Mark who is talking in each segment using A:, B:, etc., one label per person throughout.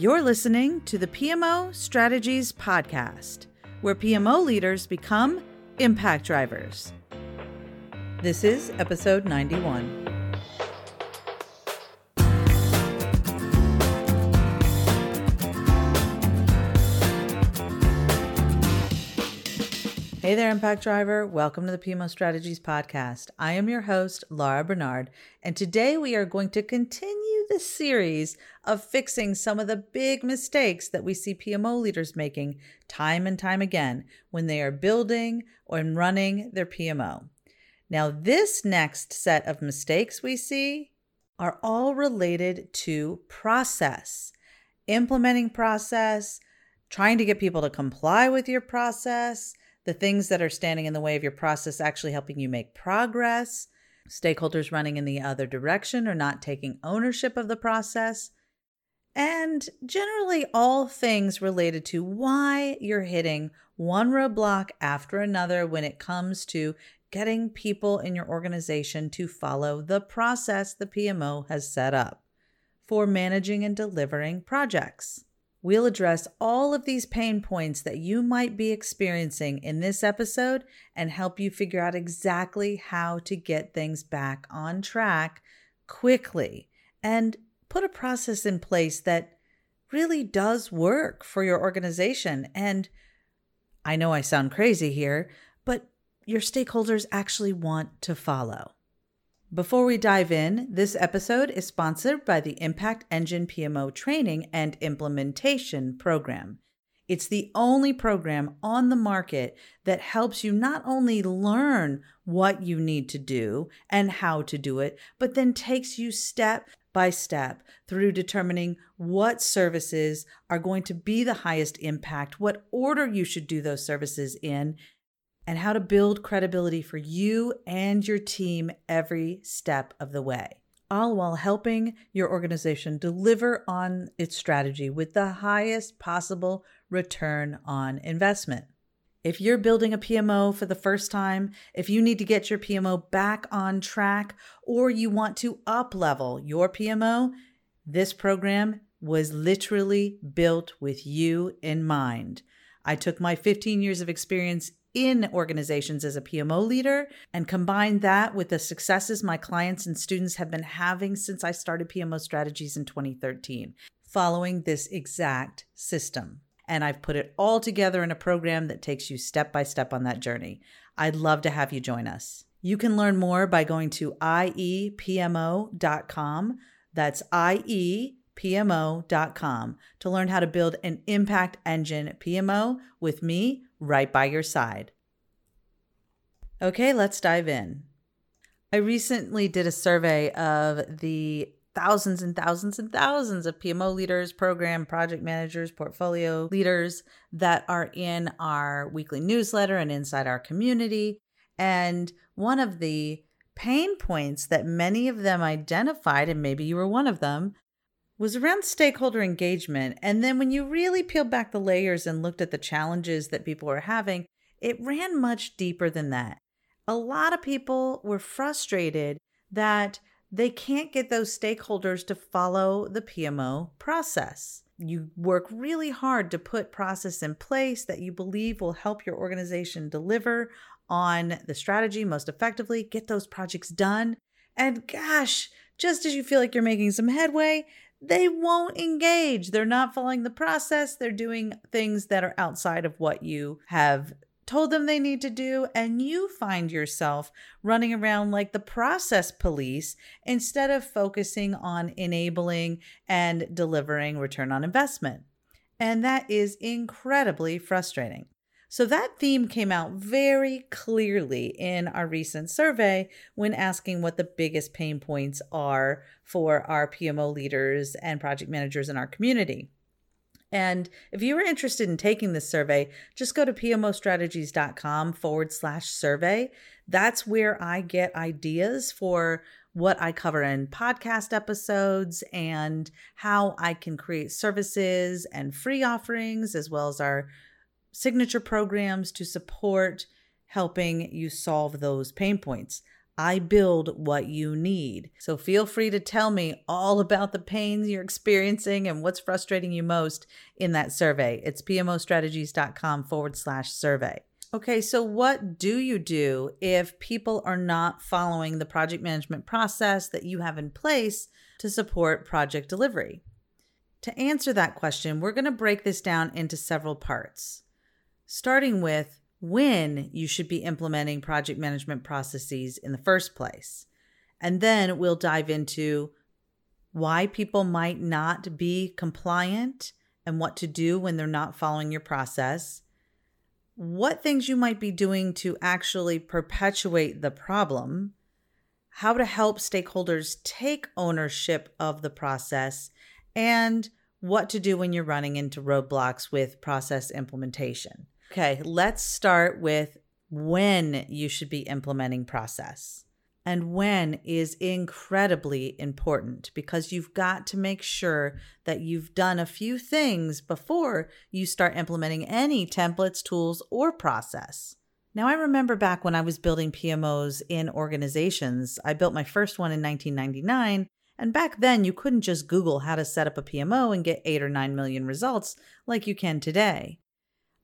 A: You're listening to the PMO Strategies Podcast, where PMO leaders become impact drivers. This is episode 91. Hey there, Impact Driver. Welcome to the PMO Strategies Podcast. I am your host, Laura Barnard, and today we are going to continue the series of fixing some of the big mistakes that we see PMO leaders making time and time again when they are building or running their PMO. Now, this next set of mistakes we see are all related to process, implementing process, trying to get people to comply with your process the things that are standing in the way of your process actually helping you make progress, stakeholders running in the other direction or not taking ownership of the process, and generally all things related to why you're hitting one roadblock after another when it comes to getting people in your organization to follow the process the PMO has set up for managing and delivering projects. We'll address all of these pain points that you might be experiencing in this episode and help you figure out exactly how to get things back on track quickly and put a process in place that really does work for your organization. And I know I sound crazy here, but your stakeholders actually want to follow. Before we dive in, this episode is sponsored by the Impact Engine PMO Training and Implementation Program. It's the only program on the market that helps you not only learn what you need to do and how to do it, but then takes you step by step through determining what services are going to be the highest impact, what order you should do those services in, and how to build credibility for you and your team every step of the way, all while helping your organization deliver on its strategy with the highest possible return on investment. If you're building a PMO for the first time, if you need to get your PMO back on track, or you want to up level your PMO, this program was literally built with you in mind. I took my 15 years of experience in organizations as a PMO leader and combine that with the successes my clients and students have been having since I started PMO strategies in 2013, following this exact system. And I've put it all together in a program that takes you step by step on that journey. I'd love to have you join us. You can learn more by going to iepmo.com. That's iepmo.com to learn how to build an impact engine PMO with me right by your side. Okay, let's dive in. I recently did a survey of the thousands and thousands and thousands of PMO leaders, program project managers, portfolio leaders that are in our weekly newsletter and inside our community. And one of the pain points that many of them identified, and maybe you were one of them, was around stakeholder engagement. And then when you really peeled back the layers and looked at the challenges that people were having, it ran much deeper than that. A lot of people were frustrated that they can't get those stakeholders to follow the PMO process. You work really hard to put process in place that you believe will help your organization deliver on the strategy most effectively, get those projects done. And gosh, just as you feel like you're making some headway, they won't engage. They're not following the process. They're doing things that are outside of what you have told them they need to do. And you find yourself running around like the process police instead of focusing on enabling and delivering return on investment. And that is incredibly frustrating. So that theme came out very clearly in our recent survey when asking what the biggest pain points are for our PMO leaders and project managers in our community. And if you are interested in taking this survey, just go to pmostrategies.com forward slash survey. That's where I get ideas for what I cover in podcast episodes and how I can create services and free offerings, as well as our signature programs to support helping you solve those pain points. I build what you need. So feel free to tell me all about the pains you're experiencing and what's frustrating you most in that survey. It's pmostrategies.com forward slash survey. Okay, so what do you do if people are not following the project management process that you have in place to support project delivery? To answer that question, we're going to break this down into several parts, starting with when you should be implementing project management processes in the first place. And then we'll dive into why people might not be compliant and what to do when they're not following your process, what things you might be doing to actually perpetuate the problem, how to help stakeholders take ownership of the process, and what to do when you're running into roadblocks with process implementation. Okay, let's start with when you should be implementing process. And when is incredibly important because you've got to make sure that you've done a few things before you start implementing any templates, tools, or process. Now, I remember back when I was building PMOs in organizations, I built my first one in 1999. And back then, you couldn't just Google how to set up a PMO and get eight or nine million results like you can today.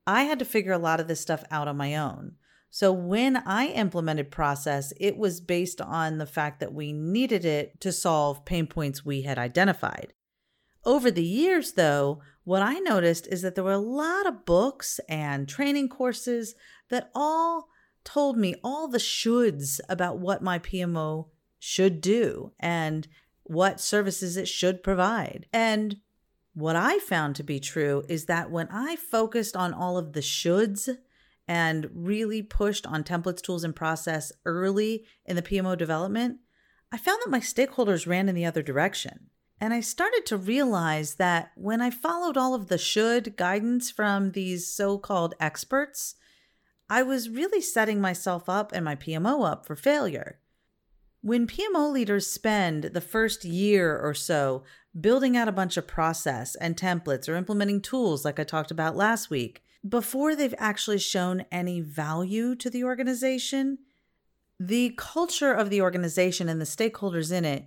A: I had to figure a lot of this stuff out on my own. So when I implemented process, it was based on the fact that we needed it to solve pain points we had identified. Over the years, though, what I noticed is that there were a lot of books and training courses that all told me all the shoulds about what my PMO should do and what services it should provide. And what I found to be true is that when I focused on all of the shoulds and really pushed on templates, tools, and process early in the PMO development, I found that my stakeholders ran in the other direction. And I started to realize that when I followed all of the should guidance from these so called experts, I was really setting myself up and my PMO up for failure. When PMO leaders spend the first year or so building out a bunch of process and templates or implementing tools like I talked about last week before they've actually shown any value to the organization, the culture of the organization and the stakeholders in it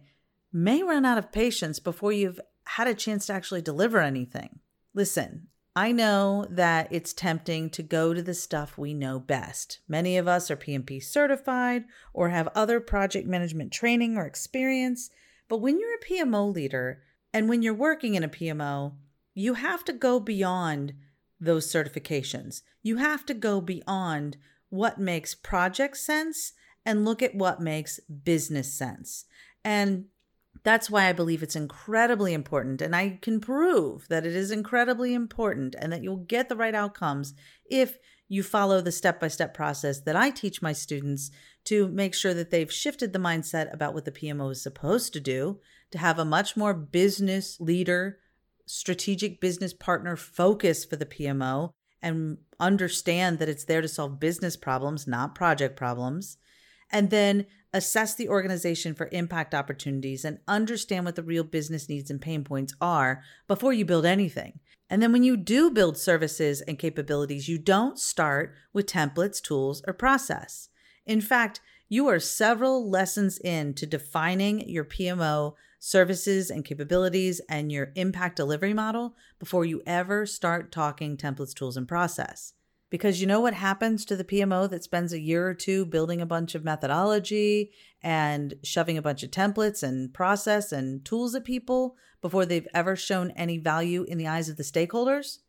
A: may run out of patience before you've had a chance to actually deliver anything. Listen, I know that it's tempting to go to the stuff we know best. Many of us are PMP certified or have other project management training or experience. But when you're a PMO leader, and when you're working in a PMO, you have to go beyond those certifications. You have to go beyond what makes project sense and look at what makes business sense. And that's why I believe it's incredibly important. And I can prove that it is incredibly important and that you'll get the right outcomes if you follow the step by step process that I teach my students to make sure that they've shifted the mindset about what the PMO is supposed to do to have a much more business leader, strategic business partner focus for the PMO and understand that it's there to solve business problems, not project problems. And then assess the organization for impact opportunities and understand what the real business needs and pain points are before you build anything. And then when you do build services and capabilities, you don't start with templates, tools, or process. In fact, you are several lessons in to defining your PMO services and capabilities and your impact delivery model before you ever start talking templates, tools, and process. Because you know what happens to the PMO that spends a year or two building a bunch of methodology and shoving a bunch of templates and process and tools at people before they've ever shown any value in the eyes of the stakeholders?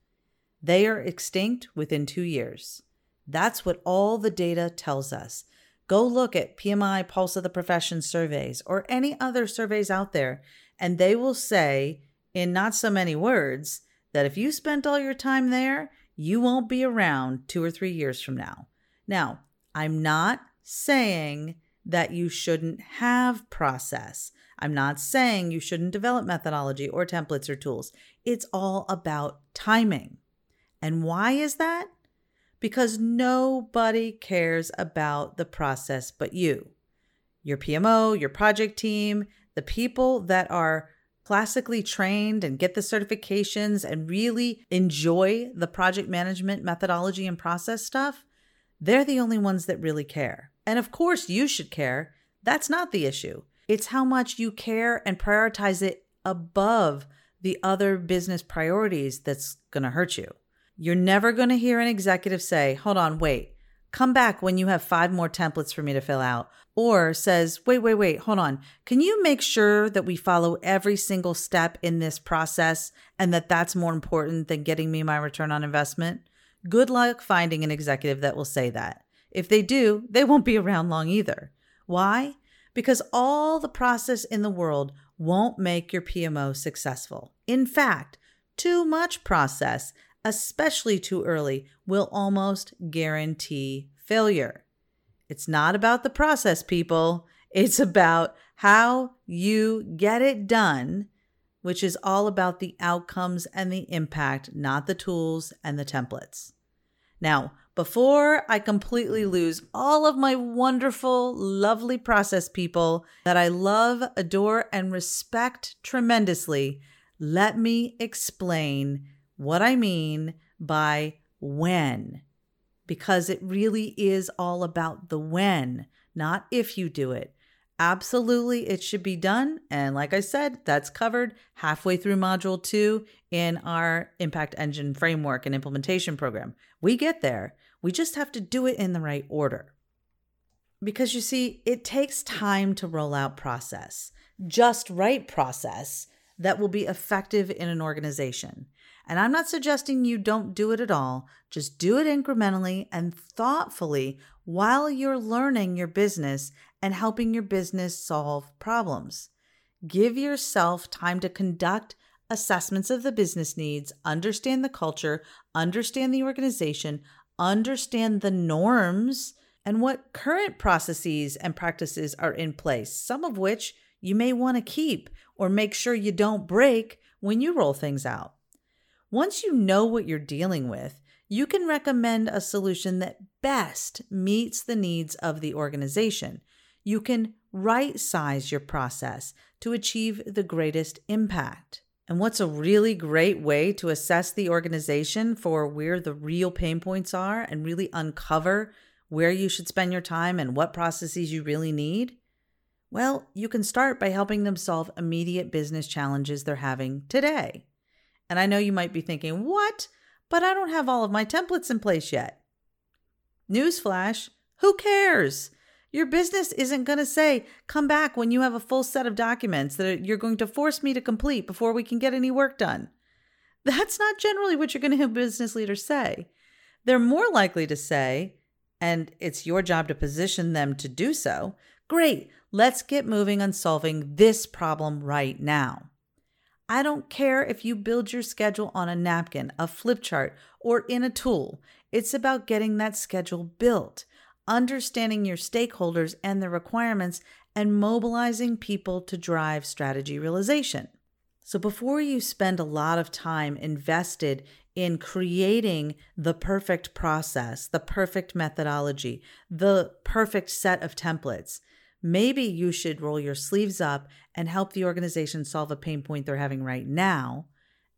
A: They are extinct within two years. That's what all the data tells us. Go look at PMI Pulse of the Profession surveys or any other surveys out there, and they will say, in not so many words, that if you spent all your time there, you won't be around two or three years from now. Now, I'm not saying that you shouldn't have process. I'm not saying you shouldn't develop methodology or templates or tools. It's all about timing. And why is that? Because nobody cares about the process but you. Your PMO, your project team, the people that are classically trained and get the certifications and really enjoy the project management methodology and process stuff, they're the only ones that really care. And of course, you should care. That's not the issue. It's how much you care and prioritize it above the other business priorities that's going to hurt you. You're never going to hear an executive say, Hold on, wait, come back when you have five more templates for me to fill out. Or says, Wait, wait, wait, hold on. Can you make sure that we follow every single step in this process and that that's more important than getting me my return on investment? Good luck finding an executive that will say that. If they do, they won't be around long either. Why? Because all the process in the world won't make your PMO successful. In fact, too much process especially too early, will almost guarantee failure. It's not about the process, people. It's about how you get it done, which is all about the outcomes and the impact, not the tools and the templates. Now, before I completely lose all of my wonderful, lovely process people that I love, adore, and respect tremendously, let me explain what I mean by when, because it really is all about the when, not if you do it. Absolutely, it should be done. And like I said, that's covered halfway through Module 2 in our Impact Engine framework and implementation program. We get there. We just have to do it in the right order. Because you see, it takes time to roll out process, just right process that will be effective in an organization. And I'm not suggesting you don't do it at all. Just do it incrementally and thoughtfully while you're learning your business and helping your business solve problems. Give yourself time to conduct assessments of the business needs, understand the culture, understand the organization, understand the norms, and what current processes and practices are in place, some of which you may want to keep or make sure you don't break when you roll things out. Once you know what you're dealing with, you can recommend a solution that best meets the needs of the organization. You can right size your process to achieve the greatest impact. And what's a really great way to assess the organization for where the real pain points are and really uncover where you should spend your time and what processes you really need? Well, you can start by helping them solve immediate business challenges they're having today. And I know you might be thinking, what? But I don't have all of my templates in place yet. Newsflash who cares? Your business isn't going to say, come back when you have a full set of documents that you're going to force me to complete before we can get any work done. That's not generally what you're going to hear business leaders say. They're more likely to say, and it's your job to position them to do so, great, let's get moving on solving this problem right now. I don't care if you build your schedule on a napkin, a flip chart, or in a tool. It's about getting that schedule built, understanding your stakeholders and their requirements, and mobilizing people to drive strategy realization. So, before you spend a lot of time invested in creating the perfect process, the perfect methodology, the perfect set of templates, maybe you should roll your sleeves up and help the organization solve a pain point they're having right now.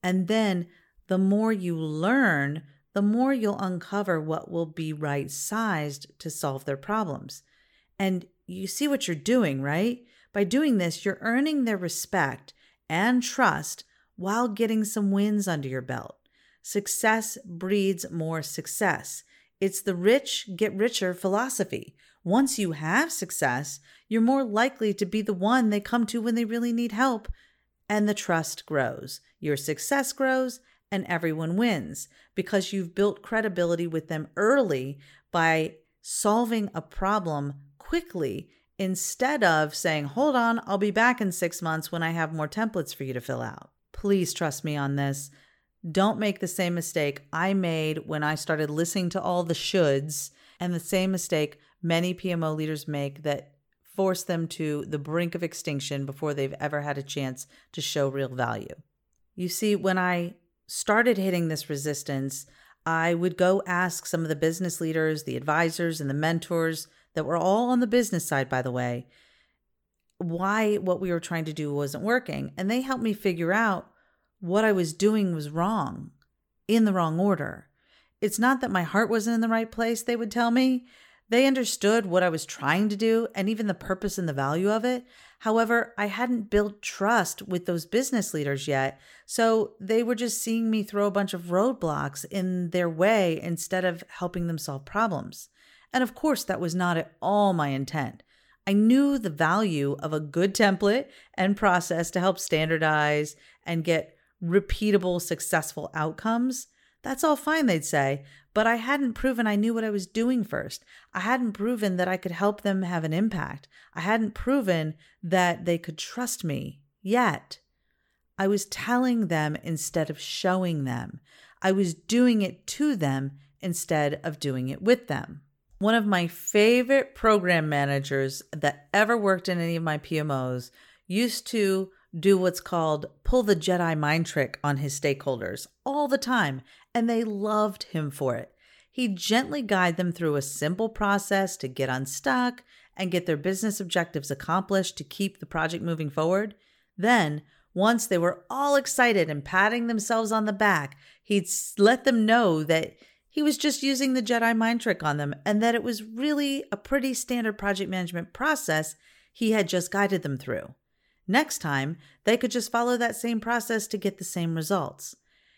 A: And then the more you learn, the more you'll uncover what will be right sized to solve their problems. And you see what you're doing, right? By doing this, you're earning their respect and trust while getting some wins under your belt. Success breeds more success. It's the rich get richer philosophy. Once you have success, you're more likely to be the one they come to when they really need help, and the trust grows. Your success grows, and everyone wins because you've built credibility with them early by solving a problem quickly instead of saying, Hold on, I'll be back in six months when I have more templates for you to fill out. Please trust me on this. Don't make the same mistake I made when I started listening to all the shoulds and the same mistake many PMO leaders make that force them to the brink of extinction before they've ever had a chance to show real value. You see, when I started hitting this resistance, I would go ask some of the business leaders, the advisors, and the mentors that were all on the business side, by the way, why what we were trying to do wasn't working. And they helped me figure out what I was doing was wrong, in the wrong order. It's not that my heart wasn't in the right place, they would tell me They understood what I was trying to do and even the purpose and the value of it. However, I hadn't built trust with those business leaders yet. So they were just seeing me throw a bunch of roadblocks in their way instead of helping them solve problems. And of course, that was not at all my intent. I knew the value of a good template and process to help standardize and get repeatable, successful outcomes. That's all fine, they'd say, but I hadn't proven I knew what I was doing first. I hadn't proven that I could help them have an impact. I hadn't proven that they could trust me yet. I was telling them instead of showing them. I was doing it to them instead of doing it with them. One of my favorite program managers that ever worked in any of my PMOs used to do what's called pull the Jedi mind trick on his stakeholders all the time, and they loved him for it. He'd gently guide them through a simple process to get unstuck and get their business objectives accomplished to keep the project moving forward. Then, once they were all excited and patting themselves on the back, he'd let them know that he was just using the Jedi mind trick on them and that it was really a pretty standard project management process he had just guided them through. Next time, they could just follow that same process to get the same results.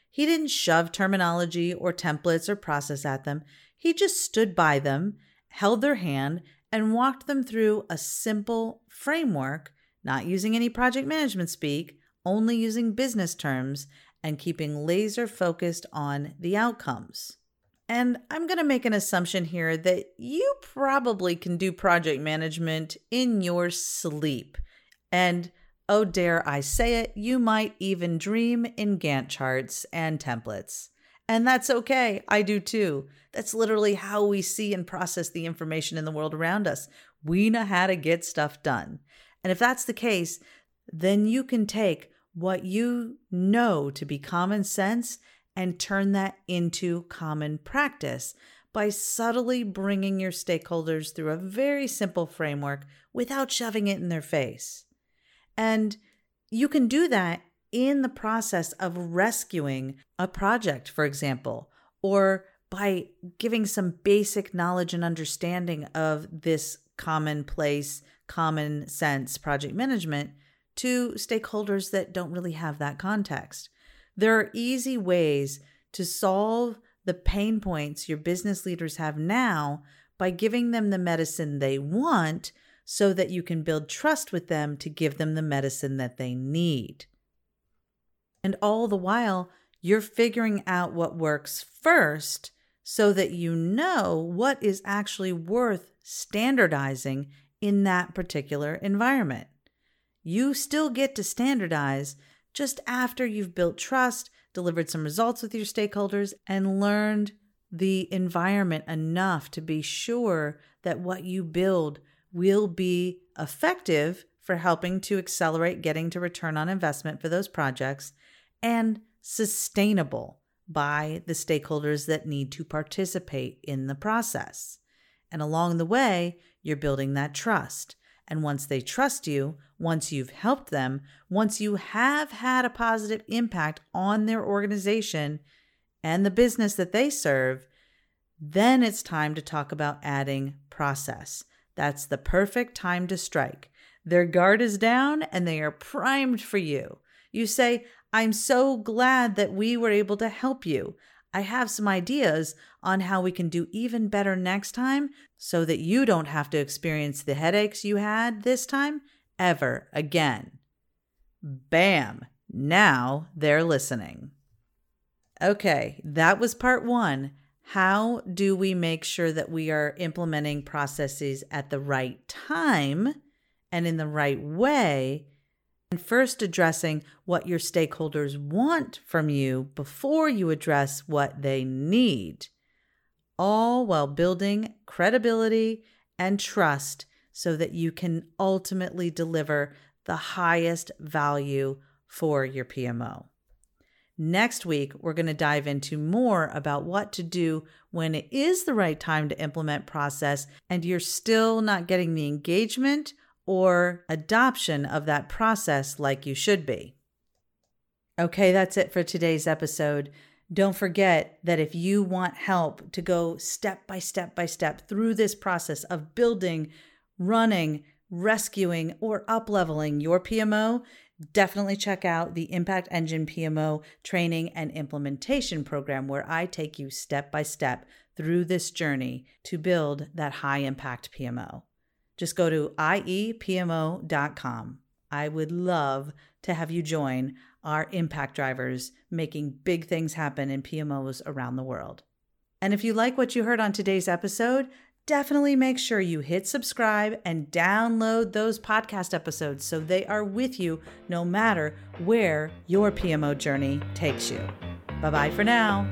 A: He didn't shove terminology or templates or process at them. He just stood by them, held their hand, and walked them through a simple framework, not using any project management speak, only using business terms, and keeping laser focused on the outcomes. And I'm going to make an assumption here that you probably can do project management in your sleep. And oh, dare I say it, you might even dream in Gantt charts and templates. And that's okay. I do too. That's literally how we see and process the information in the world around us. We know how to get stuff done. And if that's the case, then you can take what you know to be common sense and turn that into common practice by subtly bringing your stakeholders through a very simple framework without shoving it in their face. And you can do that in the process of rescuing a project, for example, or by giving some basic knowledge and understanding of this commonplace, common sense project management to stakeholders that don't really have that context. There are easy ways to solve the pain points your business leaders have now by giving them the medicine they want so that you can build trust with them to give them the medicine that they need. And all the while, you're figuring out what works first so that you know what is actually worth standardizing in that particular environment. You still get to standardize just after you've built trust, delivered some results with your stakeholders, and learned the environment enough to be sure that what you build will be effective for helping to accelerate getting to return on investment for those projects and sustainable by the stakeholders that need to participate in the process. And along the way, you're building that trust. And once they trust you, once you've helped them, once you have had a positive impact on their organization and the business that they serve, then it's time to talk about adding process. That's the perfect time to strike. Their guard is down and they are primed for you. You say, I'm so glad that we were able to help you. I have some ideas on how we can do even better next time so that you don't have to experience the headaches you had this time ever again. Bam! Now they're listening. Okay, that was part one. How do we make sure that we are implementing processes at the right time and in the right way and first addressing what your stakeholders want from you before you address what they need, all while building credibility and trust so that you can ultimately deliver the highest value for your PMO. Next week, we're going to dive into more about what to do when it is the right time to implement process and you're still not getting the engagement or adoption of that process like you should be. Okay, that's it for today's episode. Don't forget that if you want help to go step by step by step through this process of building, running, rescuing, or up leveling your PMO, definitely check out the Impact Engine PMO training and implementation program where I take you step by step through this journey to build that high impact PMO. Just go to iepmo.com. I would love to have you join our impact drivers making big things happen in PMOs around the world. And if you like what you heard on today's episode, definitely make sure you hit subscribe and download those podcast episodes so they are with you no matter where your PMO journey takes you. Bye bye for now.